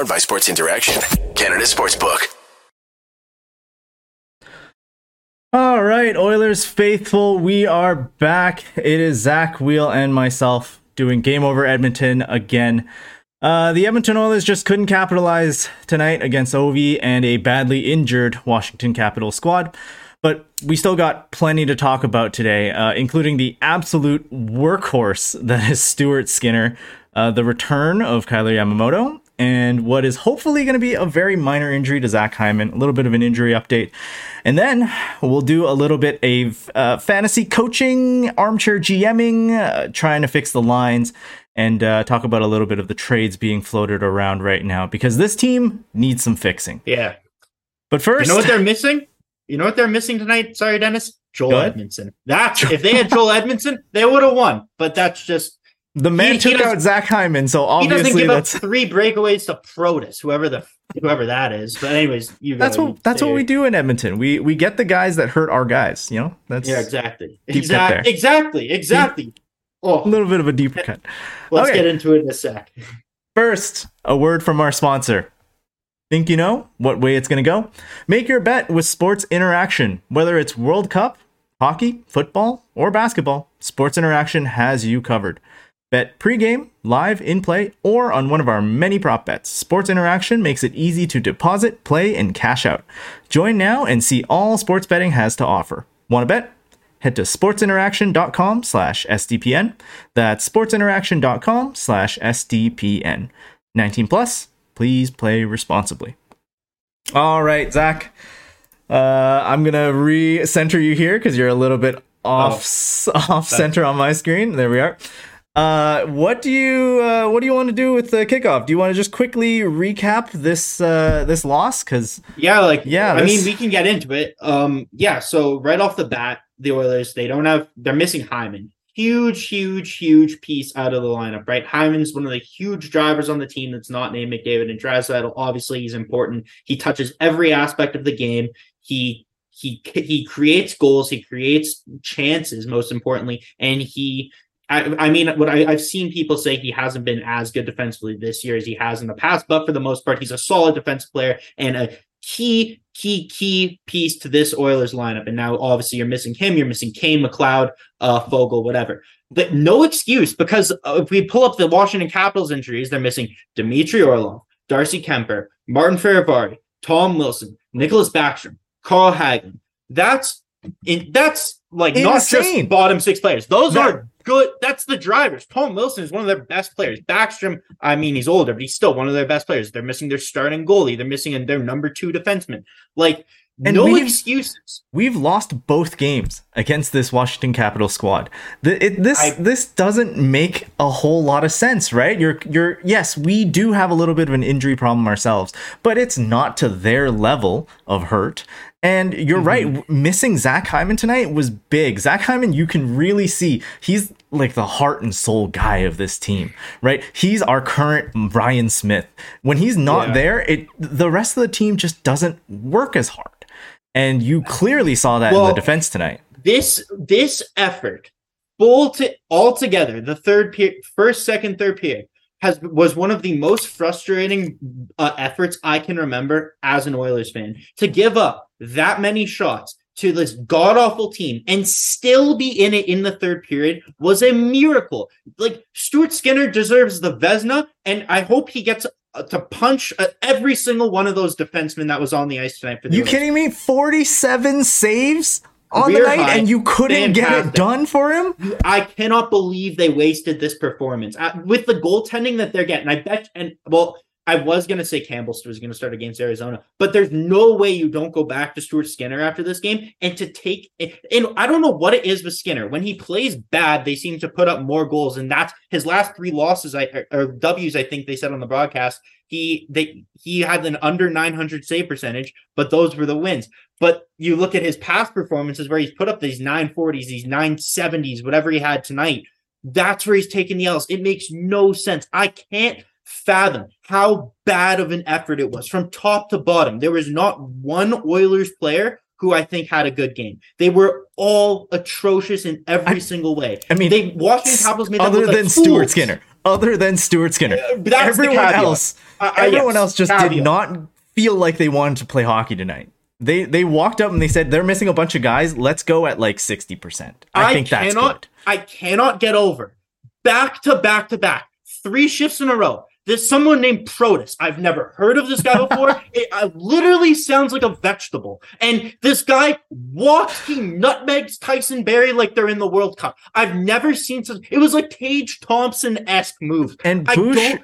Powered by Sports Interaction, Canada Sportsbook. All right, Oilers faithful, we are back. It is Zach Wheel and myself doing Game Over Edmonton again. Uh, the Edmonton Oilers just couldn't capitalize tonight against Ovi and a badly injured Washington Capital squad. But we still got plenty to talk about today, uh, including the absolute workhorse that is Stuart Skinner, uh, the return of Kailer Yamamoto, and what is hopefully going to be a very minor injury to Zach Hyman, a little bit of an injury update. And then we'll do a little bit of uh, fantasy coaching, armchair GMing, uh, trying to fix the lines, and uh, talk about a little bit of the trades being floated around right now because this team needs some fixing. Yeah. But first, you know what they're missing? You know what they're missing tonight? Sorry, Dennis. Joel Edmundson. That's if they had Joel Edmundson, they would have won. But that's just the man he, took he out Zach Hyman, so obviously he doesn't give that's... up three breakaways to Protas, whoever the whoever that is. But anyways, you that's what that's what we do in Edmonton. We we get the guys that hurt our guys. You know, that's yeah, exactly, exactly, exactly, exactly. Oh, a little bit of a deeper cut. Let's okay. get into it in a sec. First, a word from our sponsor. Think you know what way it's going to go? Make your bet with Sports Interaction. Whether it's World Cup, hockey, football, or basketball, Sports Interaction has you covered. Bet pregame, live, in play, or on one of our many prop bets. Sports Interaction makes it easy to deposit, play, and cash out. Join now and see all sports betting has to offer. Want to bet? Head to sportsinteraction.com slash SDPN. That's sportsinteraction.com slash SDPN. 19 plus, please play responsibly. All right, Zach. Uh, I'm gonna re-center you here because you're a little bit off oh, off center on my screen. There we are. Uh, what do you uh, what do you want to do with the kickoff? Do you want to just quickly recap this uh, this loss? Because yeah, like yeah, I mean we can get into it. Um, yeah. So right off the bat, the Oilers they don't have they're missing Hyman. Huge, huge, huge piece out of the lineup, right? Hyman's one of the huge drivers on the team that's not named McDavid and Draisaitl. Obviously, he's important. He touches every aspect of the game. He he he creates goals. He creates chances, most importantly, and he I, I mean, what I, have seen people say he hasn't been as good defensively this year as he has in the past, but for the most part, he's a solid defensive player and a key, key, key piece to this Oilers lineup. And now, obviously, you're missing him. You're missing Kane, McLeod, uh, Foegele, whatever. But no excuse because uh, if we pull up the Washington Capitals injuries, they're missing Dmitry Orlov, Darcy Kuemper, Martin Fehervary, Tom Wilson, Nicklas Backstrom, Carl Hagelin. That's in, that's like Insane. not just bottom six players. Those are good. That's the drivers. Tom Wilson is one of their best players. Backstrom, I mean, he's older, but he's still one of their best players. They're missing their starting goalie. They're missing their number two defenseman. Like, and no we've, excuses. We've lost both games against this Washington Capital squad. The, it, this I, this doesn't make a whole lot of sense, right? You're you're yes, we do have a little bit of an injury problem ourselves, but it's not to their level of hurt. And you're mm-hmm. right, missing Zach Hyman tonight was big. Zach Hyman, you can really see he's like the heart and soul guy of this team, right? He's our current Ryan Smyth. When he's not yeah. there, it the rest of the team just doesn't work as hard. And you clearly saw that well, in the defense tonight. This this effort, full to all together, the third period, first, second, third period, has was one of the most frustrating uh, efforts I can remember as an Oilers fan. To give up that many shots to this god awful team and still be in it in the third period was a miracle. Like Stuart Skinner deserves the Vezina, and I hope he gets to punch uh, every single one of those defensemen that was on the ice tonight. For the you kidding me? Forty-seven saves on the night, high, and you couldn't fantastic. get it done for him. I cannot believe they wasted this performance uh, with the goaltending that they're getting. I bet, and well, I was going to say Campbell was going to start against Arizona, but there's no way you don't go back to Stuart Skinner after this game and to take. And I don't know what it is with Skinner. When he plays bad, they seem to put up more goals, and that's his last three losses. I or W's. I think they said on the broadcast he they he had an under 900 save percentage, but those were the wins. But you look at his past performances where he's put up these 940s, these 970s, whatever he had tonight. That's where he's taking the L's. It makes no sense. I can't fathom how bad of an effort it was from top to bottom. There was not one Oilers player who I think had a good game. They were all atrocious in every I, single way. I mean, they Washington Capitals made other than like Stuart Skinner. other than Stuart Skinner. Uh, that's everyone else, Uh, uh, everyone yes, else just caveat. did not feel like they wanted to play hockey tonight. They they walked up and they said they're missing a bunch of guys. Let's go at like sixty percent. I, think that's cannot, good. I cannot get over back to back to back, three shifts in a row. There's someone named Protas. I've never heard of this guy before. it uh, literally sounds like a vegetable. And this guy walks, he nutmegs Tyson Barrie like they're in the World Cup. I've never seen such. It was like Tage Thompson esque move. And I Bush, don't-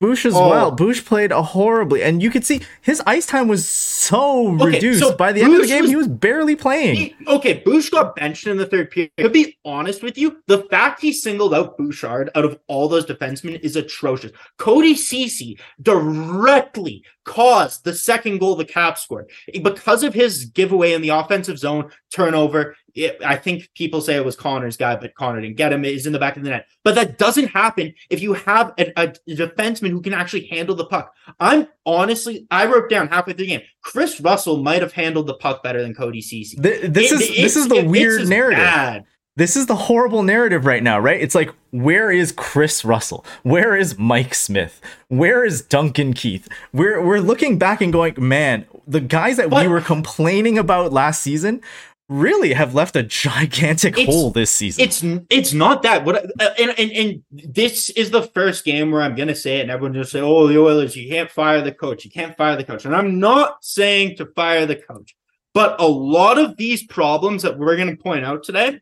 Bush as Oh. well. Bush played horribly, and you could see his ice time was so Okay, reduced. so By the end of the game, was- he was barely playing. He- okay, Bush got benched in the third period. To be honest with you, the fact he singled out Bouchard out of all those defensemen is atrocious. Cody Ceci directly caused the second goal the Caps scored because of his giveaway in the offensive zone turnover. It, I think people say it was Connor's guy, but Connor didn't get him. Is in the back of the net, but that doesn't happen if you have a, a defenseman who can actually handle the puck. I'm honestly, I wrote down halfway through the game. Kris Russell might have handled the puck better than Cody Ceci. Th- this It- is it's- this is the weird narrative. bad. This is the horrible narrative right now, right? It's like, where is Kris Russell? Where is Mike Smith? Where is Duncan Keith? We're we're looking back and going, man, the guys that we were complaining about last season really have left a gigantic hole this season. It's it's not that. What uh, and, and and this is the first game where I'm gonna say it, and everyone just say, "Oh, the Oilers, you can't fire the coach. You can't fire the coach." And I'm not saying to fire the coach, but a lot of these problems that we're gonna point out today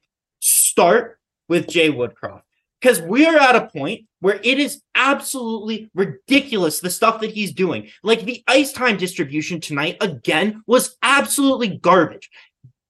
start with Jay Woodcroft because we are at a point where it is absolutely ridiculous the stuff that he's doing. Like the ice time distribution tonight again was absolutely garbage.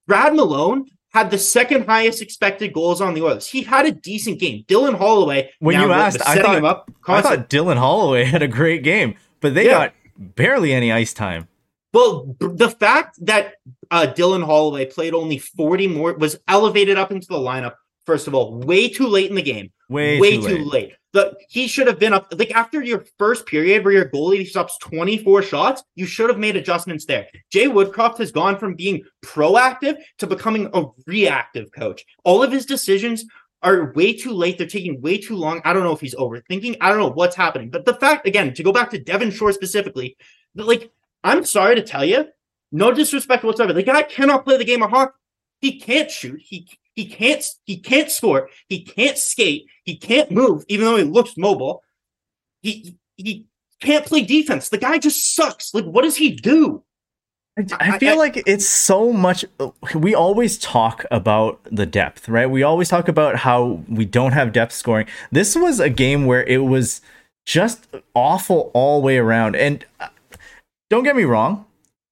Brad Malone had the second highest expected goals on the Oilers. He had a decent game. Dylan Holloway. When you asked, I thought- him up. I thought Dylan Holloway had a great game, but they Yeah. got barely any ice time. Well, the fact that uh, Dylan Holloway played only 40 more was elevated up into the lineup. First of all, way too late in the game. Way, way too, too, late. late. The, he should have been up like after your first period where your goalie stops 24 shots, you should have made adjustments there. Jay Woodcroft has gone from being proactive to becoming a reactive coach. All of his decisions are way too late. They're taking way too long. I don't know if he's overthinking. I don't know what's happening. But the fact, again, to go back to Devin Shore specifically, like, I'm sorry to tell you, no disrespect whatsoever. The guy cannot play the game of hockey. He can't shoot. He he can't he can't score. He can't skate. He can't move, even though he looks mobile. He he can't play defense. The guy just sucks. Like, what does he do? I, I- I feel I- like it's so much. We always talk about the depth, right? We always talk about how we don't have depth scoring. This was a game where it was just awful all the way around. And uh, don't get me wrong,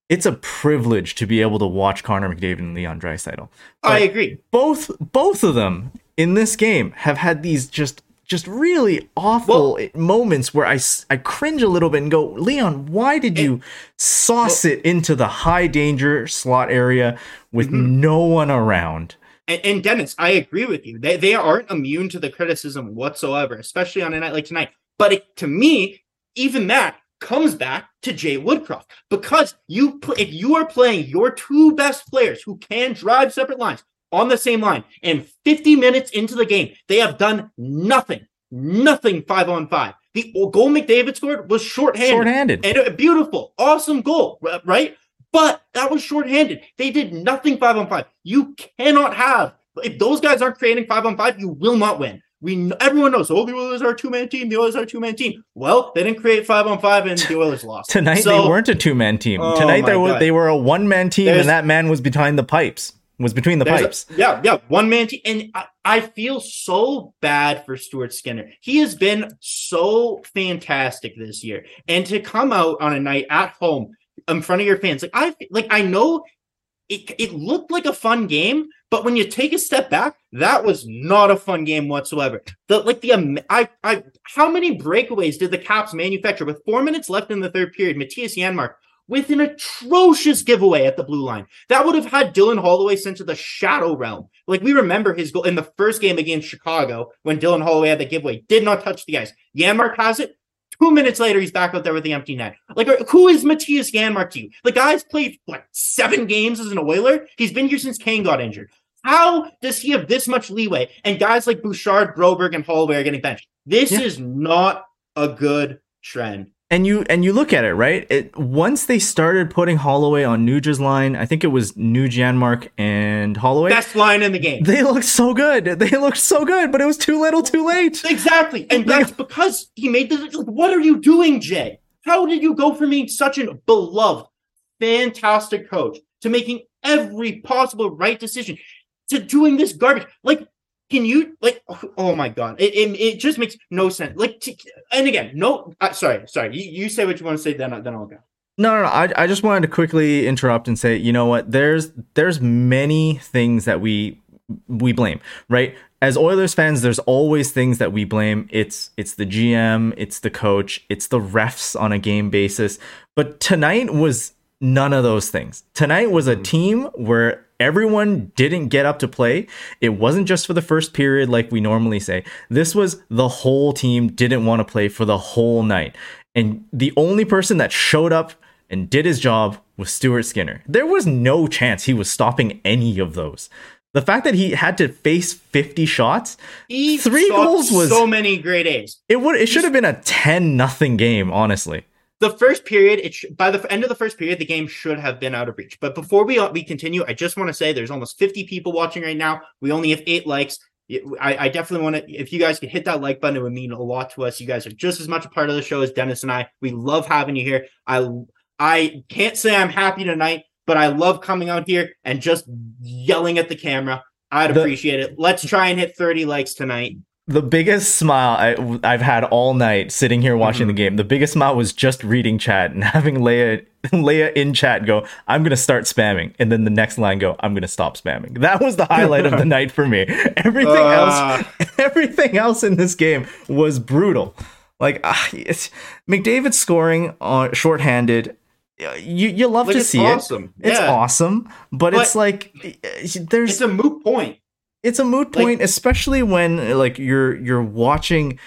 it's a privilege to be able to watch Connor McDavid and Leon Draisaitl. I agree. both both of them in this game have had these just just really awful moments where I, I cringe a little bit and go, Leon, why did you sauce it into the high danger slot area with Mm-hmm. no one around? And, and Dennis, I agree with you. They they aren't immune to the criticism whatsoever, especially on a night like tonight. But it, to me, even that comes back to Jay Woodcroft because you if you are playing your two best players who can drive separate lines on the same line, and 50 minutes into the game, they have done nothing, nothing five on five. The goal McDavid scored was shorthanded. Shorthanded. And a beautiful, awesome goal, right? But that was shorthanded. They did nothing five on five. You cannot have if those guys aren't creating five on five, you will not win. We everyone knows. Oh, the Oilers are a two man team. The Oilers are a two man team. Well, they didn't create five on five, and the Oilers lost Tonight So- they weren't a two man team. Oh Tonight they were God. they were a one man team, There's- and that man was behind the pipes. Was between the There's a- pipes. yeah, yeah, one man team, and I, I feel so bad for Stuart Skinner. He has been so fantastic this year, and to come out on a night at home in front of your fans, like I like I know it it looked like a fun game, but when you take a step back, that was not a fun game whatsoever. The like the I I how many breakaways did the Caps manufacture with four minutes left in the third period? Mattias Janmark with an atrocious giveaway at the blue line. That would have had Dylan Holloway sent to the shadow realm. Like we remember his goal in the first game against Chicago when Dylan Holloway had the giveaway, did not touch the ice. Janmark has it. Two minutes later, he's back out there with the empty net. Like, uh, who is Mattias Janmark to you? The guy's played what seven games as an Oiler. He's been here since Kane got injured. How does he have this much leeway? And guys like Bouchard, Broberg, and Holloway are getting benched. This Yeah. is not a good trend. and you and you look at it right it once they started putting holloway on nuge's line i think it was nuge janmark and holloway Best line in the game. they looked so good they looked so good but it was too little too late Exactly. And that's because he made this. like, What are you doing, Jay? How did you go from being such a beloved, fantastic coach to making every possible right decision to doing this garbage? Like, can you, like, oh my God. It, it, it just makes no sense. Like, t- and again, no, uh, sorry, sorry. You, you say what you want to say, then, I- then I'll go. No, no, no. I, I just wanted to quickly interrupt and say, you know what? There's there's many things that we we blame, right? As Oilers fans, there's always things that we blame. It's it's the GM, it's the coach, it's the refs on a game basis. But tonight was none of those things. Tonight was a team where everyone didn't get up to play. It wasn't just for the first period like we normally say. This was the whole team didn't want to play for the whole night. And the only person that showed up and did his job was Stuart Skinner. There was no chance he was stopping any of those. The fact that he had to face 50 shots, He Three goals was- so many great A's. it would it should have been a 10 nothing game, honestly. The first period it sh- by the end of the first period the game should have been out of reach. But before we uh, we continue i just want to say there's almost 50 people watching right now. We only have eight likes. I, I definitely want to if you guys could hit that like button it would mean a lot to us. You guys are just as much a part of the show as dennis and i. We love having you here. I i can't say i'm happy tonight but i love coming out here and just yelling at the camera. I'd appreciate it. Let's try and hit 30 likes tonight The biggest smile I, I've had all night sitting here watching the game, the biggest smile was just reading chat and having Leia Leia in chat go, I'm gonna start spamming, and then the next line go, I'm gonna stop spamming. That was the highlight of the night for me. Everything Uh. else, everything else in this game was brutal. Like ah, it's, McDavid scoring on shorthanded. You you love Like, to see awesome. it. It's Yeah. awesome, but, it's like there's it's a moot point it's a moot Like- point especially when like you're you're watching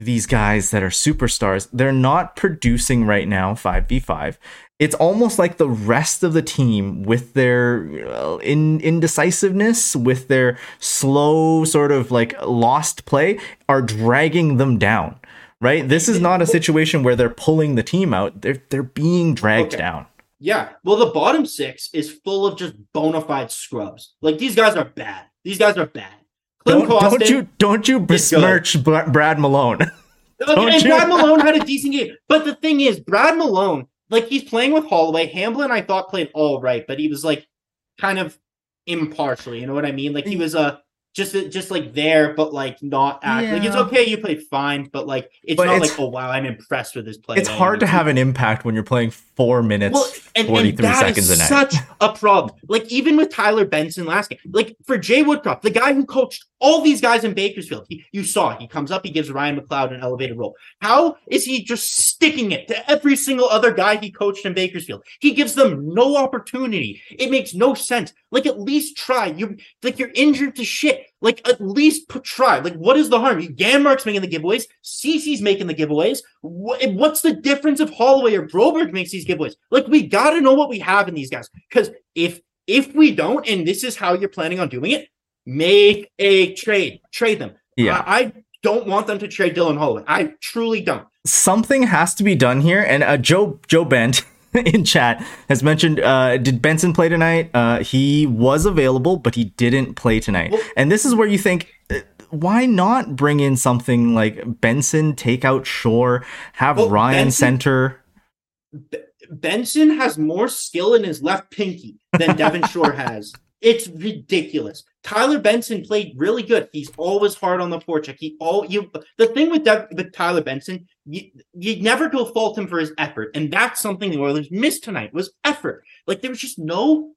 these guys that are superstars they're not producing right now 5v5 it's almost like the rest of the team with their uh, in indecisiveness with their slow sort of like lost play are dragging them down right this is not a situation where they're pulling the team out they're they're being dragged Okay. down Yeah. Well, the bottom six is full of just bona fide scrubs. Like these guys are bad. These guys are bad. Don't, don't you don't you besmirch Brad Malone don't and you- Brad Malone had a decent game. But the thing is, Brad Malone, like he's playing with Holloway. Hamblin, I thought played all right, but he was like kind of impartially. You know what I mean? Like he was uh, just just like there, but like not act. Like it's okay, you played fine, but like it's But not it's- like oh wow, I'm impressed with his play. it's hard to have an impact when you're playing four minutes, Well, and, 43 seconds is a night. such a problem. Like even with Tyler Benson last game, like for Jay Woodcroft, the guy who coached all these guys in Bakersfield, he, you saw he comes up, he gives Ryan McLeod an elevated role. How is he just sticking it to every single other guy he coached in Bakersfield? He gives them no opportunity. It makes no sense. Like at least try. You like you're injured to shit. Like at least put try. Like what is the harm? You Janmark's making the giveaways. Ceci's making the giveaways. What, what's the difference if Holloway or Broberg makes these giveaways? Like we got to know what we have in these guys. Because if if we don't, and this is how you're planning on doing it, make a trade. Trade them. Yeah. I, I don't want them to trade Dylan Holloway. I truly don't. Something has to be done here. And uh, Joe Joe Bent in chat has mentioned uh, did Benson play tonight? Uh, he was available, but he didn't play tonight. Well- and this is where you think. uh, Why not bring in something like Benson, take out Shore, have Well, Ryan Benson- center? Benson has more skill in his left pinky than Devin Shore has. It's ridiculous. Tyler Benson played really good. He's always hard on the forecheck. He all you. The thing with Dev, with Tyler Benson, you you never go fault him for his effort, and that's something the Oilers missed tonight was effort. Like there was just no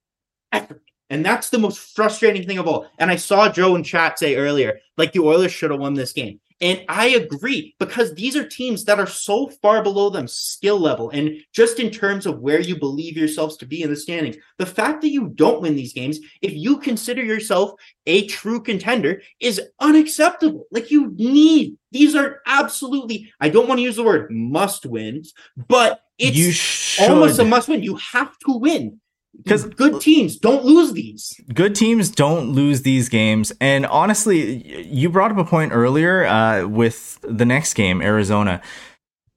effort, and that's the most frustrating thing of all. And I saw Joe in chat say earlier, like the Oilers should have won this game. And I agree because these are teams that are so far below them skill level and just in terms of where you believe yourselves to be in the standings. The fact that you don't win these games, if you consider yourself a true contender, is unacceptable. Like you need these are absolutely, I don't want to use the word must wins, but it's almost a must win. You have to win. 'Cause- good teams don't lose these. good teams don't lose these games. And honestly, you brought up a point earlier uh, with the next game, Arizona.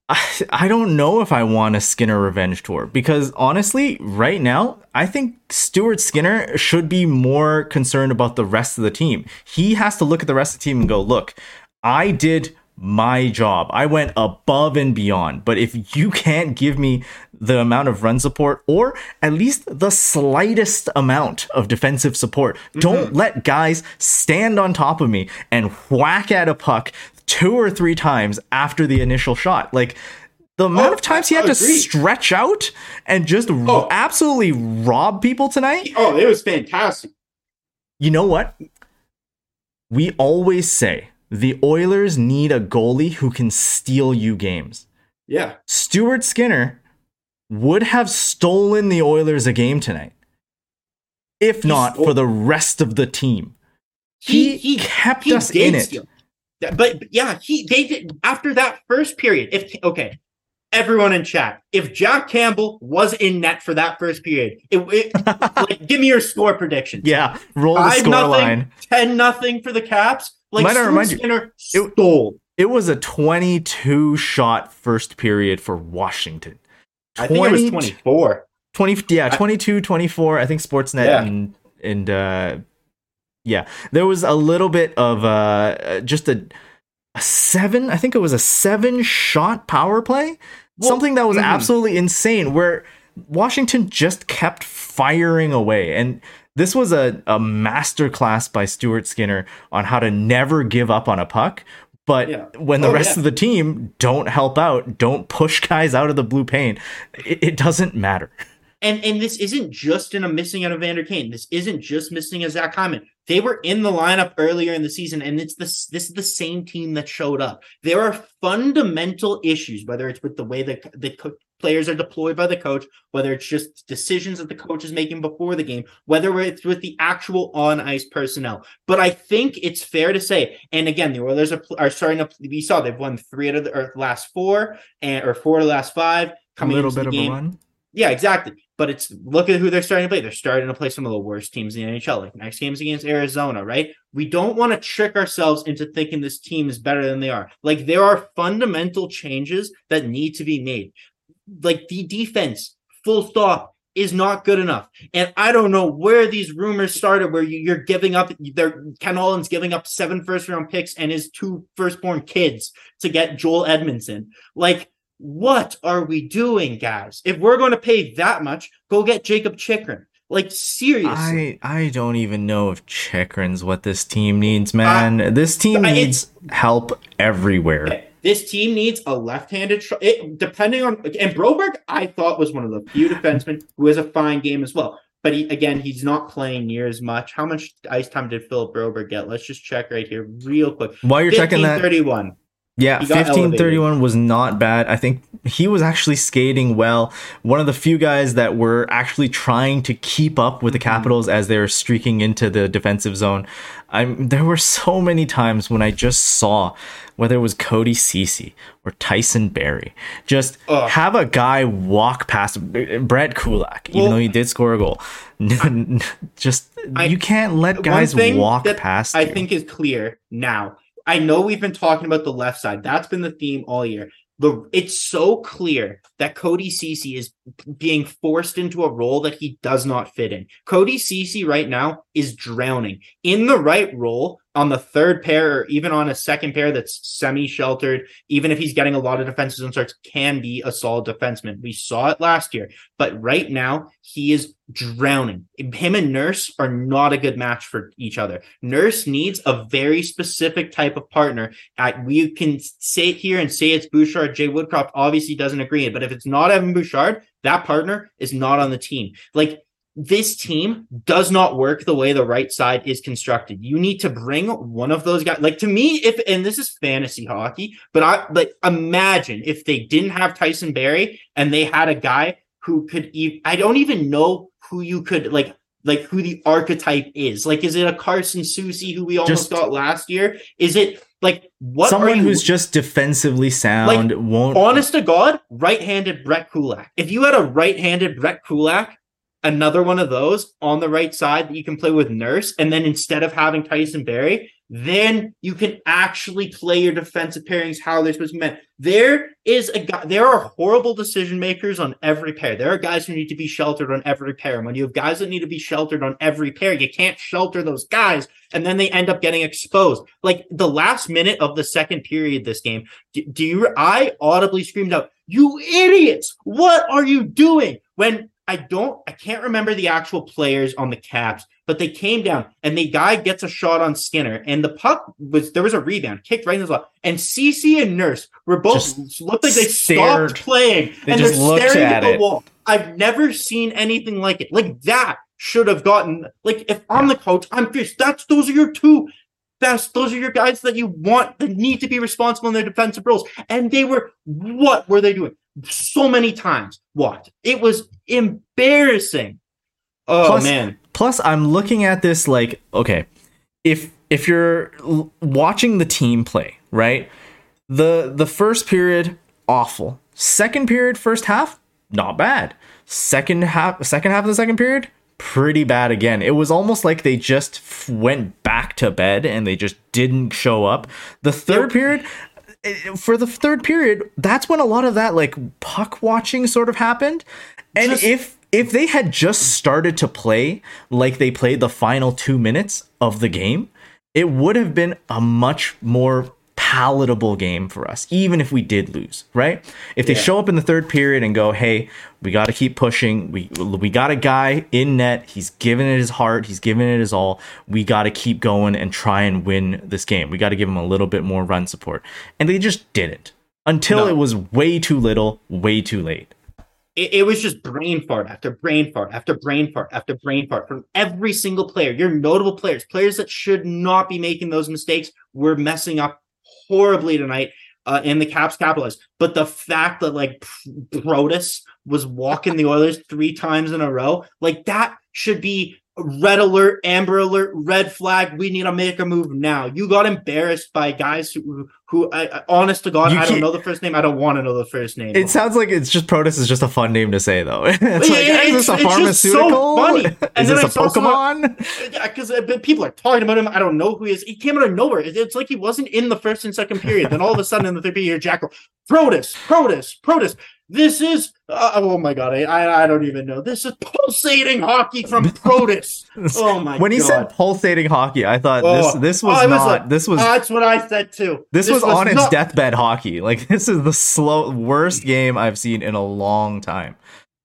I, I don't know if I want a Skinner revenge tour because honestly, right now, I think Stuart Skinner should be more concerned about the rest of the team. He has to look at the rest of the team and go, look, I did my job. I went above and beyond. But if you can't give me the amount of run support or at least the slightest amount of defensive support, mm-hmm. don't let guys stand on top of me and whack at a puck two or three times after the initial shot. Like the amount Oh, of times he had to stretch out and just Oh. absolutely rob people tonight. Oh, it was fantastic. You know what? We always say the Oilers need a goalie who can steal you games. Yeah. Stuart Skinner would have stolen the Oilers a game tonight, if not stole- for the rest of the team. He, he kept he us in it. steal. But, yeah, he they did after that first period. If okay, everyone in chat, if Jack Campbell was in net for that first period, it, it like give me your score prediction. Yeah, roll the Five score nothing, line. ten nothing for the Caps. Like Might I remind you- Skinner it- stole. It was a 22 shot first period for Washington. I think it was 20 twenty four. 20 yeah 22 24 i think sportsnet Yeah. and and uh yeah there was a little bit of uh just a, a seven i think it was a seven shot power play Well, something that was mhm. absolutely insane where washington just kept firing away and this was a, a master class by stuart skinner on how to never give up on a puck but Yeah. when the Oh, rest yeah. of the team don't help out don't push guys out of the blue paint it, it doesn't matter And and this isn't just in a missing out of Vander Kane. This isn't just missing a Zach Hyman. They were in the lineup earlier in the season, and it's this this is the same team that showed up. There are fundamental issues, whether it's with the way that the co- players are deployed by the coach, whether it's just decisions that the coach is making before the game, whether it's with the actual on ice personnel. But I think it's fair to say, and again, the Oilers are, are starting to. We saw they've won three out of the last four, and or four of the last five. a Coming little into bit the of game. a run Yeah, exactly. But it's look at who they're starting to play. They're starting to play some of the worst teams in the NHL. Like next game's against Arizona, right? We don't want to trick ourselves into thinking this team is better than they are. Like there are fundamental changes that need to be made. Like the defense, full stop, is not good enough. And I don't know where these rumors started where you, you're giving up they're Ken Holland's giving up seven first round picks and his two firstborn kids to get Joel Edmundson. Like what are we doing, guys? If we're going to pay that much, go get Jakob Chychrun. Like seriously, I I don't even know if Chychrun's what this team needs, man. this team needs help everywhere. This team needs a left-handed. Sh- it, depending on and Broberg, I thought was one of the few defensemen who has a fine game as well. But he, again, he's not playing near as much. How much ice time did Philip Broberg get? Let's just check right here, real quick. While you're checking that, 31. Yeah, he got fifteen thirty one was not bad. I think he was actually skating well. One of the few guys that were actually trying to keep up with the Mm-hmm. Capitals as they were streaking into the defensive zone. I'm there were so many times when I just saw whether it was Cody Ceci or Tyson Barrie, just Ugh. have a guy walk past Brett Kulak, even Well- though he did score a goal. just I- you can't let guys walk that past. I you. think is clear now. I know we've been talking about the left side. That's been the theme all year. The it's so clear that Cody Ceci is being forced into a role that he does not fit in. Cody Ceci right now is drowning in the right role on the third pair or even on a second pair that's semi-sheltered, even if he's getting a lot of defenses and starts, can be a solid defenseman. We saw it last year, but right now he is drowning. Him and Nurse are not a good match for each other. Nurse needs a very specific type of partner. We can say it here and say it's Bouchard. Jay Woodcroft obviously doesn't agree, but if it's not Evan Bouchard, that partner is not on the team. Like this team does not work the way the right side is constructed. You need to bring one of those guys. Like to me, if and this is fantasy hockey, but I like imagine if they didn't have Tyson Barrie and they had a guy who could. E- I don't even know who you could like. Like who the archetype is. Like, is it a Carson Soucy who we almost Just- got last year? Is it like what? Someone you- who's just defensively sound won't. honest to God, right-handed Brett Kulak. If you had a right-handed Brett Kulak, another one of those on the right side that you can play with Nurse, and then instead of having Tyson Barrie, then you can actually play your defensive pairings how they're supposed to be meant. There is a guy, there are horrible decision makers on every pair. There are guys who need to be sheltered on every pair. And when you have guys that need to be sheltered on every pair, you can't shelter those guys and then they end up getting exposed. Like the last minute of the second period this game, do, do you I audibly screamed out, "You idiots! What are you doing?" When I don't, I can't remember the actual players on the Caps, but they came down and the guy gets a shot on Skinner, and the puck was there was a rebound, kicked right in the slot, and Ceci and Nurse were both Just looked like they stared. stopped playing They and they're staring at at the wall. I've never seen anything like it. Like that should have gotten like if I'm the coach, I'm fierce. That's those are your two best. Those are your guys that you want that need to be responsible in their defensive roles. And they were what were they doing? So many times. What? It was embarrassing. Oh Plus- man. Plus, I'm looking at this like, okay, if if you're watching the team play, right? The the first period awful. Second period, first half, not bad. Second half, second half of the second period, pretty bad again. It was almost like they just f- went back to bed and they just didn't show up. The third Yep. period, Uh, for the third period, that's when a lot of that like puck watching sort of happened. And Just- if if they had just started to play like they played the final 2 minutes of the game, it would have been a much more palatable game for us even if we did lose, right? If they Yeah. show up in the third period and go, "Hey, we got to keep pushing. We we got a guy in net. He's giving it his heart. He's giving it his all. We got to keep going and try and win this game. We got to give him a little bit more run support." And they just didn't until No. it was way too little, way too late. it, it was just brain fart after brain fart after brain fart after brain fart from every single player. Your notable players, players that should not be making those mistakes, were messing up horribly tonight. Uh, and the Caps capitalized. But the fact that like Brodus was walking the Oilers three times in a row, like that should be red alert, amber alert, red flag. We need to make a move now. You got embarrassed by guys who, who, I, honest to God, You I don't know the first name. I don't want to know the first name. It sounds like it's just Protas is just a fun name to say though. it's like, Yeah, is this a so pharmaceutical? funny. And is this a Pokemon? Yeah, because uh, people are talking about him. I don't know who he is. He came out of nowhere. It's like he wasn't in the first and second period. then all of a sudden in the third period, Jackal, Protas, Protas, Protas. This is uh, oh my god, I, I I don't even know. This is pulsating hockey from Protas. Oh my when he god. said pulsating hockey, I thought Oh. this this was Oh, was not like- this was That's what I said too. this, was, on its deathbed hockey. Like this is the slow worst game I've seen in a long time.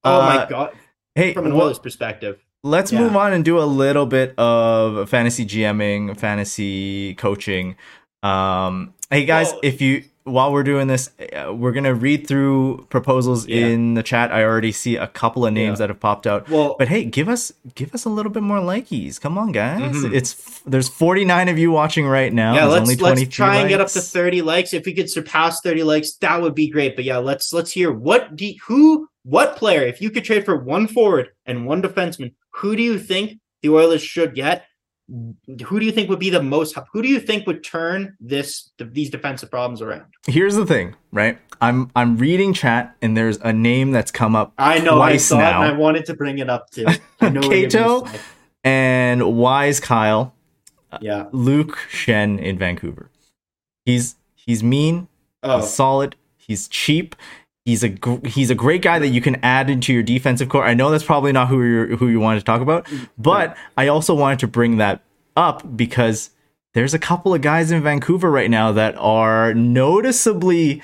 Oh Uh, my god, Hey, from an wha- Oilers perspective. let's Yeah. move on and do a little bit of fantasy GMing, fantasy coaching. Um, hey guys, Well- if you while we're doing this, uh, we're gonna read through proposals Yeah. in the chat. I already see a couple of names Yeah. that have popped out. Well, But hey, give us give us a little bit more likies. Come on, guys. Mhm. It's there's 49 of you watching right now. yeah, There's let's let's 23 try and get up to 30 likes. If we could surpass 30 likes, that would be great. But yeah, let's let's hear what do who what player, if you could trade for one forward and one defenseman, who do you think the Oilers should get? Who do you think would be the most who do you think would turn this these defensive problems around? Here's the thing, right? I'm I'm reading chat and there's a name that's come up I know I saw it and I wanted to bring it up too. I know what you're gonna Kato? and Wise Kyle, Yeah. Luke Schenn in Vancouver. He's he's mean, Oh, he's solid, he's cheap. He's a he's a great guy that you can add into your defensive core. I know that's probably not who you who you wanted to talk about, but I also wanted to bring that up because there's a couple of guys in Vancouver right now that are noticeably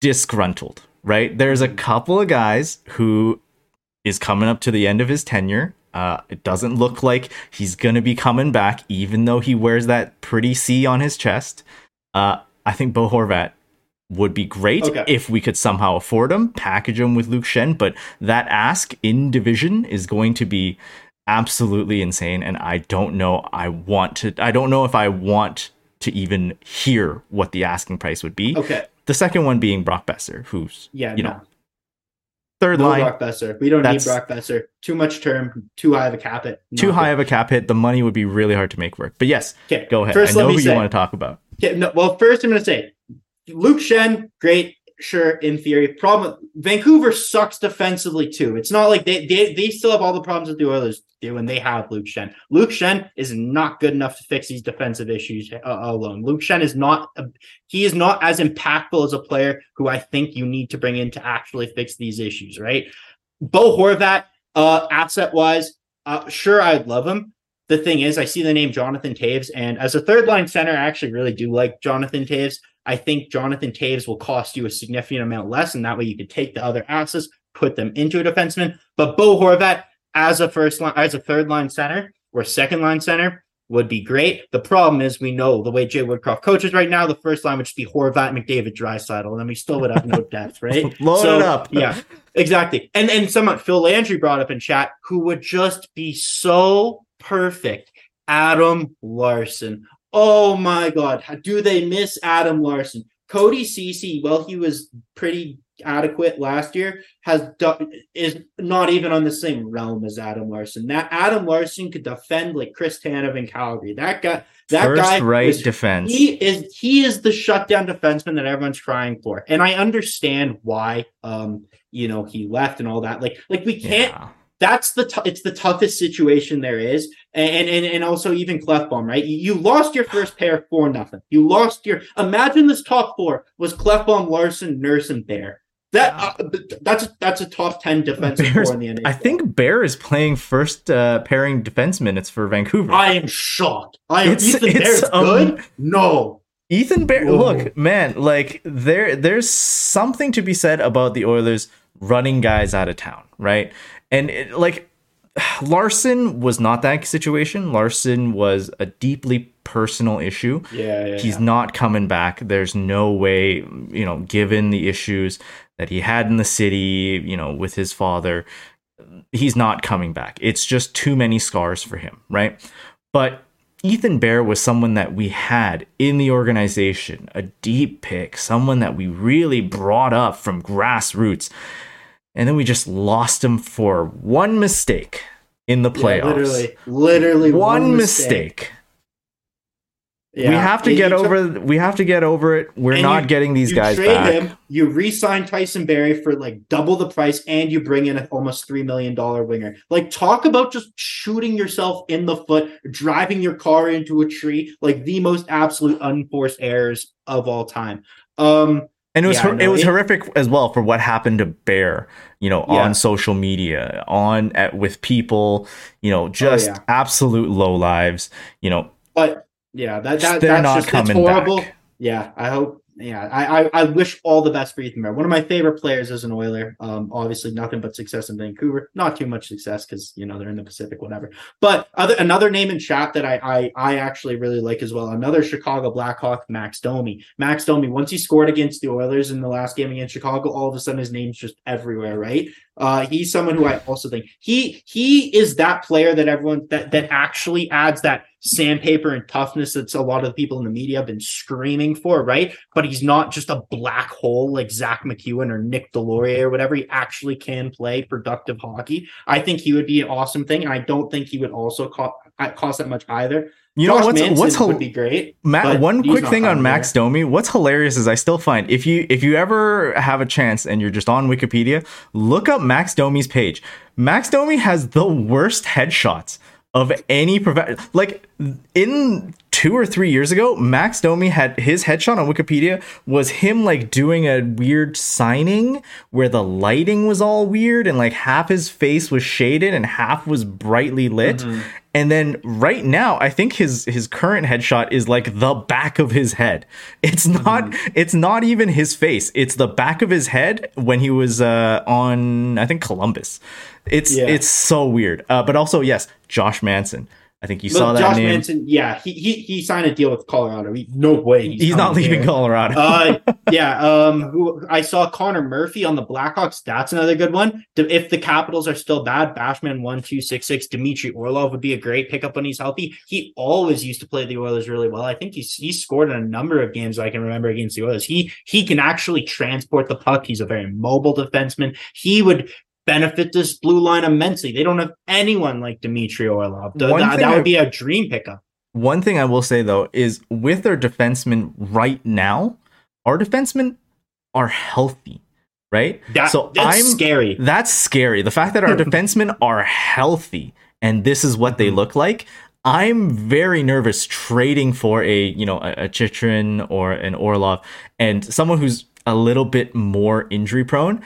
disgruntled, right? There's a couple of guys who is coming up to the end of his tenure. Uh, it doesn't look like he's going to be coming back, even though he wears that pretty C on his chest. Uh, I think Bo Horvat would be great Okay. if we could somehow afford him, package him with Luke Schenn, but that ask in division is going to be absolutely insane. And I don't know, I want to, I don't know if I want to even hear what the asking price would be. okay. The second one being Brock Boeser, who's, Yeah, you no. know, third No line, Brock Boeser. We don't need Brock Boeser. Too much term, too high of a cap it. too high good. of a cap hit. The money would be really hard to make work. But yes, Okay, go ahead. First, I know let who me you say, want to talk about. Okay, no, well, first I'm going to say Luke Schenn, great. sure, in theory. Problem Vancouver sucks defensively too. It's not like they they, they still have all the problems that the Oilers do, and they have Luke Schenn. Luke Schenn is not good enough to fix these defensive issues uh, alone. Luke Schenn is not a, he is not as impactful as a player who I think you need to bring in to actually fix these issues. Right, Bo Horvat, uh, asset wise, uh, sure, I'd love him the thing is, I see the name Jonathan Toews, and as a third line center, I actually really do like Jonathan Toews. I think Jonathan Toews will cost you a significant amount less, and that way you could take the other assets, put them into a defenseman. But Bo Horvat as a first line, as a third line center or second line center would be great. The problem is, we know the way Jay Woodcroft coaches right now, the first line would just be Horvat, McDavid, Draisaitl, and then we still would have no depth, right? Load so, it up. yeah, exactly. And and someone Phil Landry brought up in chat who would just be so perfect. Adam Larsson. Oh my God. Do they miss Adam Larsson? Cody Ceci, well, he was pretty adequate last year, has is not even on the same realm as Adam Larsson. That Adam Larsson could defend like Chris Tanev in Calgary. That guy, that First guy, right is, defense. He is he is the shutdown defenseman that everyone's crying for, and I understand why. Um, you know, he left and all that. Like, like we can't. Yeah. That's the t- it's the toughest situation there is, and and and also even Klefbom, right? You, lost your first pair for nothing. You lost your. Imagine this top four was Klefbom, Larsson, Nurse, and Bear. That uh, that's that's a top ten defensive Bears- in the NHL. I think Bear is playing first uh, pairing defense minutes for Vancouver. I am shocked. I am It's- Ethan it's, Bear's um, good. No, Ethan Bear, Whoa. look, man, like there, there's something to be said about the Oilers running guys out of town, right? And it, like Larsson was not that situation. Larsson was a deeply personal issue. yeah, yeah, He's yeah. not coming back. There's no way, you know, given the issues that he had in the city, you know, with his father, he's not coming back. It's just too many scars for him, right? But Ethan Bear was someone that we had in the organization, a deep pick, someone that we really brought up from grassroots. And then we just lost him for one mistake in the Yeah, playoffs. literally, literally one, mistake. mistake. Yeah. We have to You- get over we have to get over it. We're And not you- getting these you guys trade back. him, you re-sign Tyson Barrie for like double the price, and you bring in an almost three million dollar winger. Like, talk about just shooting yourself in the foot, driving your car into a tree, like the most absolute unforced errors of all time. Um, And it was Yeah, hor- it was it- horrific as well for what happened to Bear, you know, Yeah. on social media, on at, with people, you know, oh, just Oh, yeah. absolute low lives, you know. but yeah, that, that that's just that's horrible. back. Yeah, I hope. Yeah, I, I I wish all the best for Ethan Bear. One of my favorite players as an Oiler. Um, obviously nothing but success in Vancouver. Not too much success because you know they're in the Pacific, whatever. But other another name in chat that I I I actually really like as well. Another Chicago Blackhawk, Max Domi. Max Domi. Once he scored against the Oilers in the last game against Chicago, all of a sudden his name's just everywhere. Right? Uh, he's someone who I also think he he is that player that everyone that that actually adds that sandpaper and toughness that's a lot of the people in the media have been screaming for, right? But he's not just a black hole like Zach MacEwen or Nick Deslauriers or whatever. He actually can play productive hockey. I think he would be an awesome thing, and I don't think he would also cost cost that much either. You Josh know what's Manson what's would be great. Matt, one quick thing on Max here. Domi. What's hilarious is I still find if you if you ever have a chance and you're just on Wikipedia, look up Max Domi's page. Max Domi has the worst headshots of any prof- like in two or three years ago, Max Domi had his headshot on Wikipedia was him like doing a weird signing where the lighting was all weird and like half his face was shaded and half was brightly lit. Mm-hmm. And then right now, I think his his current headshot is like the back of his head. It's not Mm-hmm. it's not even his face. It's the back of his head when he was uh, on I think Columbus. It's Yeah. it's so weird. Uh, but also yes, Josh Manson. I think you saw that Josh name. Manson, yeah, he, he he signed a deal with Colorado. He, no way, He's, not leaving here. Colorado. uh, yeah. Um, who I saw Connor Murphy on the Blackhawks. That's another good one. If the Capitals are still bad, Bashman one two six six. Dmitry Orlov would be a great pickup when he's healthy. He always used to play the Oilers really well. I think he's he scored in a number of games I can remember against the Oilers. He he can actually transport the puck. He's a very mobile defenseman. He would. Benefit this blue line immensely. They don't have anyone like Dmitry Orlov. That, that would I- be a dream pickup. One thing I will say though is with their defensemen right now, our defensemen are healthy, right? That, so that's I'm scary. That's scary. The fact that our defensemen are healthy and this is what they Mm-hmm. look like. I'm very nervous trading for a you know a, a Chychrun or an Orlov and someone who's a little bit more injury prone,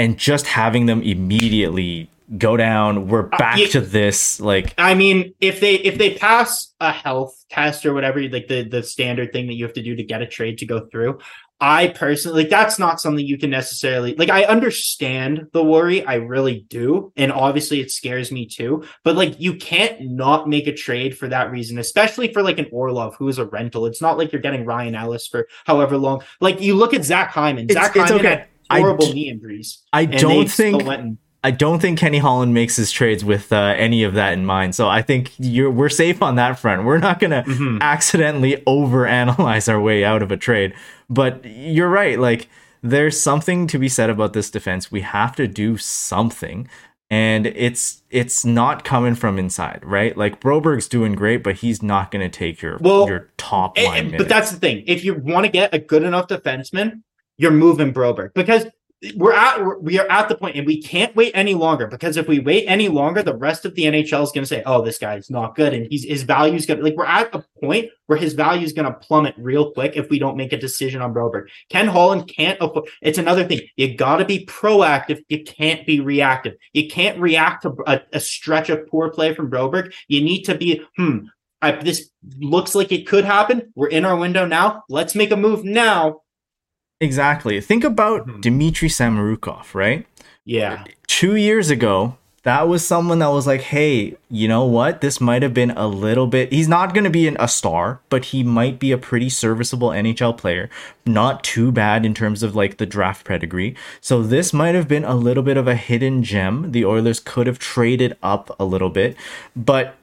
and just having them immediately go down. We're uh, back yeah. to this like I mean, if they if they pass a health test or whatever, like the the standard thing that you have to do to get a trade to go through, I personally like that's not something you can necessarily like. I understand the worry, I really do, and obviously it scares me too. But like, you can't not make a trade for that reason, especially for like an Orlov who is a rental. It's not like you're getting Ryan Ellis for however long. Like you look at Zach Hyman. It's- Zach it's Hyman okay. had I horrible d- knee injuries. I don't think I don't think Kenny Holland makes his trades with uh, any of that in mind. So I think you're we're safe on that front. We're not gonna Mhm. accidentally overanalyze our way out of a trade. But you're right. Like there's something to be said about this defense. We have to do something. And it's it's not coming from inside, right? Like Broberg's doing great, but he's not going to take your Well, your top line. minutes. but that's the thing. If you want to get a good enough defenseman, you're moving Broberg because we're at we're, at the point and we can't wait any longer because if we wait any longer, the rest of the NHL is going to say, "Oh, this guy's not good," and he's his value's going to like we're at a point where his value is going to plummet real quick if we don't make a decision on Broberg. Ken Holland can't. afford- It's another thing. You got to be proactive. You can't be reactive. You can't react to a, a stretch of poor play from Broberg. You need to be hmm. I, this looks like it could happen. We're in our window now. Let's make a move now. Exactly. Think about Mhm. Dmitry Samorukov, right? Yeah. two years ago, that was someone that was like, hey, you know what? This might have been a little bit. He's not going to be an, a star, but he might be a pretty serviceable NHL player. Not too bad in terms of like the draft pedigree. So this might have been a little bit of a hidden gem. The Oilers could have traded up a little bit, but.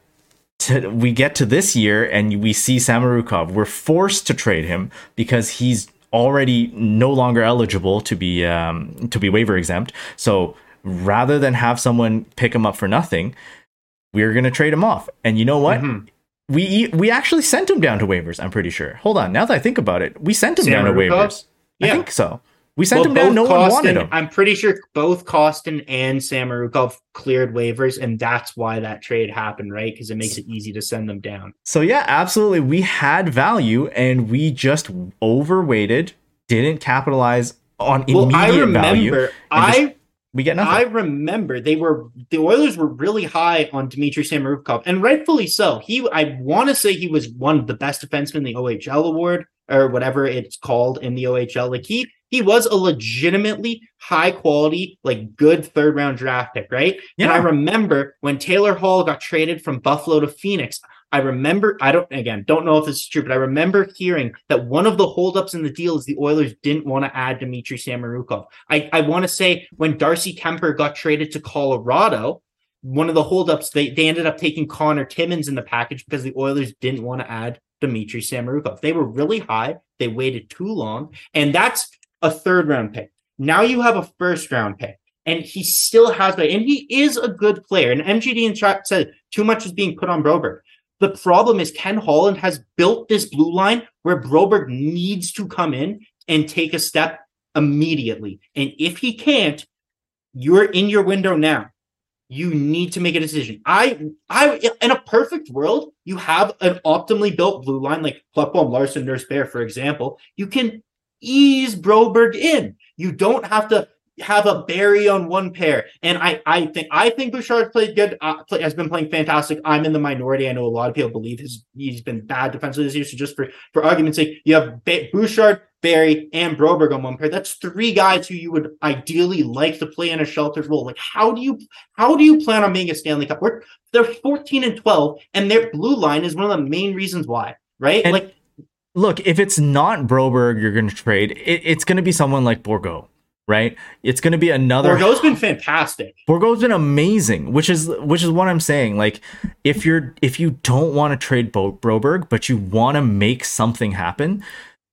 To, we get to this year and we see Samorukov. We're forced to trade him because he's already no longer eligible to be um, to be waiver exempt. So rather than have someone pick him up for nothing, we're gonna trade him off. And you know what? Mhm. We we actually sent him down to waivers. I'm pretty sure. Hold on, now that I think about it, we sent him down to waivers. I think so. We sent Well, him down. No both one wanted him. I'm pretty sure both Kostin and Samorukov cleared waivers, and that's why that trade happened, right? Because it makes it easy to send them down. So yeah, absolutely. We had value and we just overweighted, didn't capitalize on Well, I remember, value. I just- We get nothing. I remember they were the Oilers were really high on Dmitry Samorukov, and rightfully so. He, I want to say, he was one of the best defensemen in the OHL award or whatever it's called in the OHL. Like he, he was a legitimately high quality, like good third round draft pick, right? And I remember when Taylor Hall got traded from Buffalo to Phoenix. I remember, I don't, again, don't know if this is true, but I remember hearing that one of the holdups in the deal is the Oilers didn't want to add Dmitry Samorukov. I, I want to say when Darcy Kuemper got traded to Colorado, one of the holdups, they, they ended up taking Connor Timmins in the package because the Oilers didn't want to add Dmitry Samorukov. They were really high. They waited too long. And that's a third round pick. Now you have a first round pick. And he still has that. And he is a good player. And MGD and chat said too much is being put on Broberg. The problem is Ken Holland has built this blue line where Broberg needs to come in and take a step immediately. And if he can't, you're in your window now. You need to make a decision. I, I, in a perfect world, you have an optimally built blue line like Klefbom, Larsson, Nurse Barrie, for example. You can ease Broberg in. You don't have to have a Barrie on one pair. And I, I think, I think Bouchard played good. Uh, play, has been playing fantastic. I'm in the minority. I know a lot of people believe his he's been bad defensively this year. So just for for argument's sake, you have ba- Bouchard, Barrie, and Broberg on one pair. That's three guys who you would ideally like to play in a sheltered role. Like, how do you how do you plan on being a Stanley Cup? We're, they're 14 and 12, and their blue line is one of the main reasons why. Right? And- like Look, if it's not Broberg, you're going to trade. It, it's going to be someone like Bourgault, right? It's going to be another. Bourgault's been fantastic. Bourgault's been amazing, which is which is what I'm saying. Like, if you're if you don't want to trade Bo- Broberg, but you want to make something happen,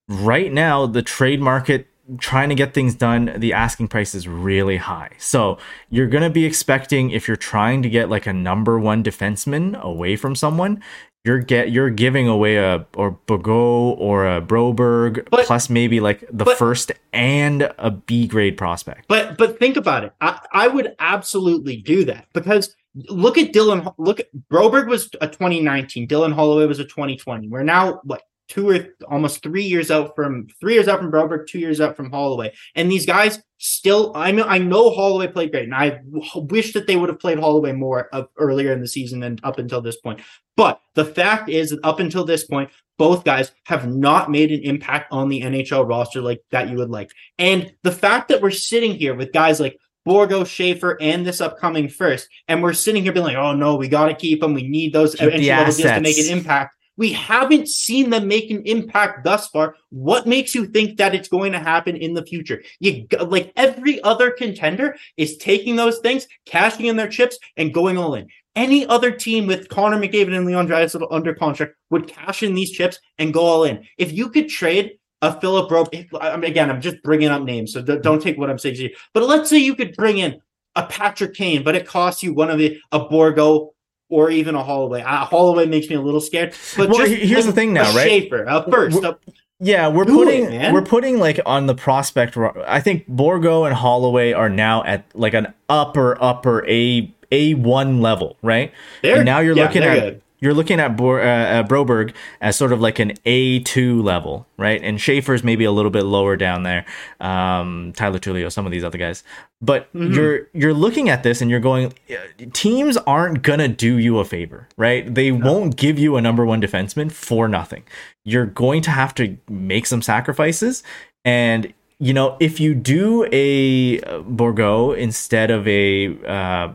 right now the trade market trying to get things done, the asking price is really high. So you're going to be expecting if you're trying to get like a number one defenseman away from someone, you're get you're giving away a or Bourgault or a Broberg But- plus maybe like the but- first and a B grade prospect. But but think about it. I, I would absolutely do that because look at Dylan. Look at Broberg was a 2019. Dylan Holloway was a 2020. We're now what two or almost three years out from three years out from Broberg, two years out from Holloway, and these guys still. I know I know Holloway played great, and I wish that they would have played Holloway more of earlier in the season than up until this point. But the fact is that up until this point, both guys have not made an impact on the NHL roster like that you would like. And the fact that we're sitting here with guys like Bourgault, Schaefer, and this upcoming first, and we're sitting here being like, oh no, we got to keep them. We need those Keep entry level deals to make an impact. We haven't seen them make an impact thus far. What makes you think that it's going to happen in the future? You like every other contender is taking those things, cashing in their chips, and going all in. Any other team with Connor McDavid and Leon Draisaitl under contract would cash in these chips and go all in. If you could trade a Philip Rope, again, I'm just bringing up names, so don't take what I'm saying. But let's say you could bring in a Patrick Kane, but it costs you one of the a Bourgault or even a Holloway. Uh, Holloway makes me a little scared. But Well, just here's a- the thing now, right? Schaefer, first, We're- Yeah, we're Do it, putting we're putting like on the prospect. I think Bourgault and Holloway are now at like an upper upper a a one level, right? They're- and now you're yeah, looking at good. You're looking at Bor, uh, uh, Broberg as sort of like an A two level, right? And Schaefer's maybe a little bit lower down there. Um, Tyler Tullio, some of these other guys, but Mm-hmm. you're you're looking at this and you're going, uh, teams aren't gonna do you a favor, right? They won't give you a number one defenseman for nothing. You're going to have to make some sacrifices, and you know if you do a uh, Bourgault instead of a uh,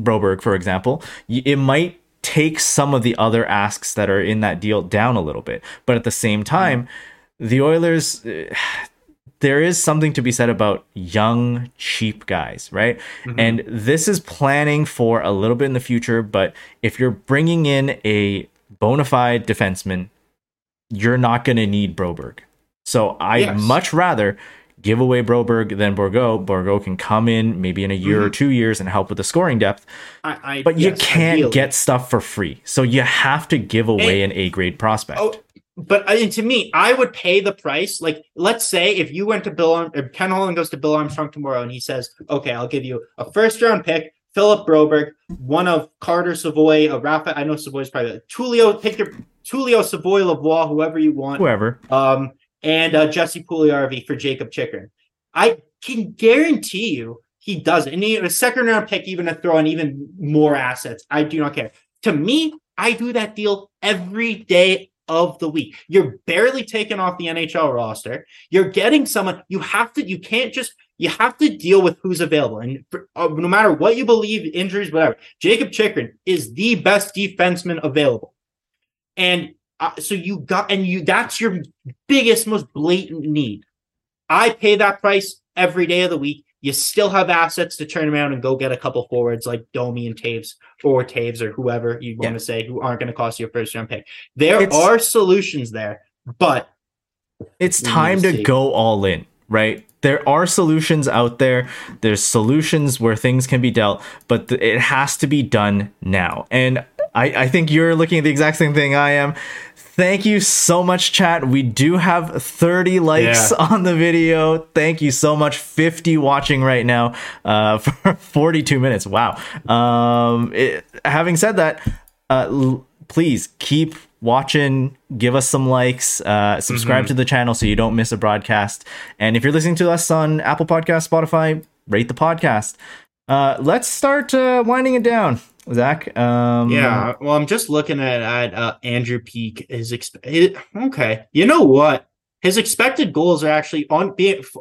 Broberg, for example, it might take some of the other asks that are in that deal down a little bit. But at the same time, the Oilers, there is something to be said about young, cheap guys, right? Mm-hmm. And this is planning for a little bit in the future. But if you're bringing in a bona fide defenseman, you're not going to need Broberg. So I'd Yes. much rather give away Broberg then Bourgault. Bourgault can come in maybe in a year or two years and help with the scoring depth, I, I, but you can't ideally. get stuff for free. So you have to give away And- an A grade prospect. Oh, but and to me, I would pay the price. Like, let's say if you went to Bill, Arm- if Ken Holland goes to Bill Armstrong tomorrow and he says, "Okay, I'll give you a first round pick, Philip Broberg, one of Carter Savoie, a Rafa. I know Savoie's probably Tullio. Pick your Tullio Savoie Lavoie, whoever you want. Whoever. um, and uh, Jesse Puljujarvi for Jakob Chychrun. I can guarantee you he does it. And a second round pick, even to throw in even more assets. I do not care. To me, I do that deal every day of the week. You're barely taken off the NHL roster. You're getting someone you have to, you can't just, you have to deal with who's available. And for, uh, no matter what you believe, injuries, whatever, Jakob Chychrun is the best defenseman available. And uh, so you got, and you, that's your biggest, most blatant need. I pay that price every day of the week. You still have assets to turn around and go get a couple forwards like Domi and Toews or Toews or whoever you want Yeah. to say who aren't going to cost you a first round pick. There It's- are solutions there, but It's time to go all in, right? There are solutions out there. There's solutions where things can be dealt, but th- it has to be done now. And I, I think you're looking at the exact same thing I am. Thank you so much, chat. We do have 30 likes Yeah. on the video. Thank you so much. 50 watching right now uh, for 42 minutes. Wow. Um, it, having said that, uh, l- please keep watching give us some likes uh subscribe to the channel so you don't miss a broadcast and if you're listening to us on apple podcast spotify rate the podcast uh let's start uh winding it down zach um yeah. Well, I'm just looking at, at uh, Andrew Peeke. His exp- it, okay. You know what? His expected goals are actually on being f-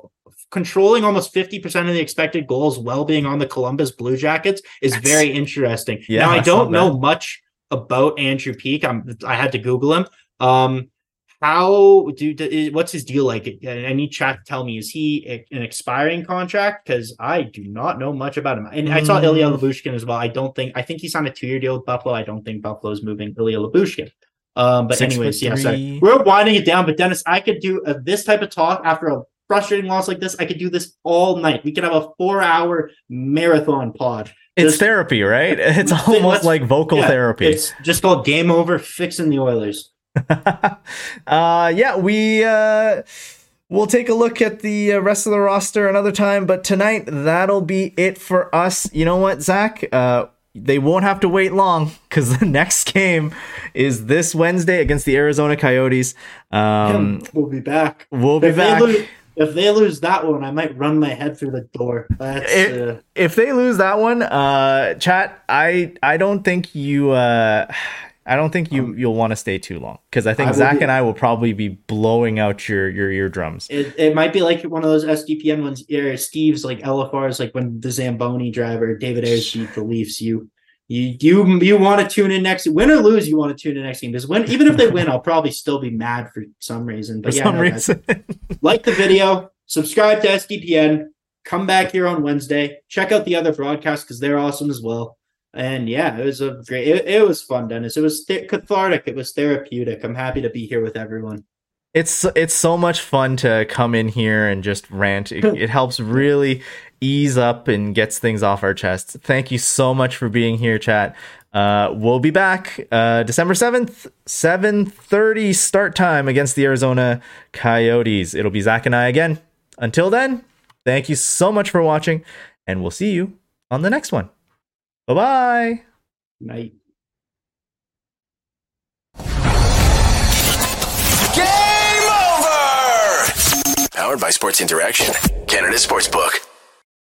controlling almost 50% of the expected goals while being on the Columbus Blue Jackets is That's- very interesting. Yeah, now I don't know much about Andrew Peeke. I'm I had to Google him. Um how do, do what's his deal like? I need chat to tell me is he an expiring contract? Because I do not know much about him. And I saw Mm. Ilya Lyubushkin as well. I don't think I think he signed a two year deal with Buffalo. I don't think Buffalo's moving Ilya Lyubushkin. Um, but Six anyways, yeah, sorry. We're winding it down. But Dennis, I could do uh, this type of talk after a frustrating loss like this, I could do this all night. We could have a four-hour marathon pod. It's Just- therapy, right? It's almost like vocal Yeah, therapy. It's just called game over, fixing the Oilers. uh, yeah, we uh, we'll take a look at the uh, rest of the roster another time, but tonight that'll be it for us. You know what, Zach? Uh, they won't have to wait long because the next game is this Wednesday against the Arizona Coyotes. Um, we'll be back. we'll be if back. They lose, if they lose that one, I might run my head through the door. It- uh, if they lose that one, uh, chat, I I don't think you uh, I don't think you you'll want to stay too long because I think Um, I Zach be- and I will probably be blowing out your your eardrums. it, it might be like one of those SDPN ones. Or Steve's like LFRs, like when the Zamboni driver David Ayres beat the Leafs. You you you you want to tune in next win or lose. You want to tune in next game because when even if they win, I'll probably still be mad for some reason. For But yeah, some no, guys, reason, like the video, subscribe to SDPN, come back here on Wednesday, check out the other broadcasts because they're awesome as well. And yeah, it was a great, it, it was fun, Dennis. It was th- cathartic. It was therapeutic. I'm happy to be here with everyone. it's it's so much fun to come in here and just rant. It, it helps really ease up and gets things off our chests. Thank you so much for being here, chat. Uh, we'll be back uh, December seventh, seven thirty start time against the Arizona Coyotes. It'll be Zach and I again. Until then, thank you so much for watching, and we'll see you on the next one. Bye bye. Night. Game over! Powered by Sports Interaction, Canada Sportsbook.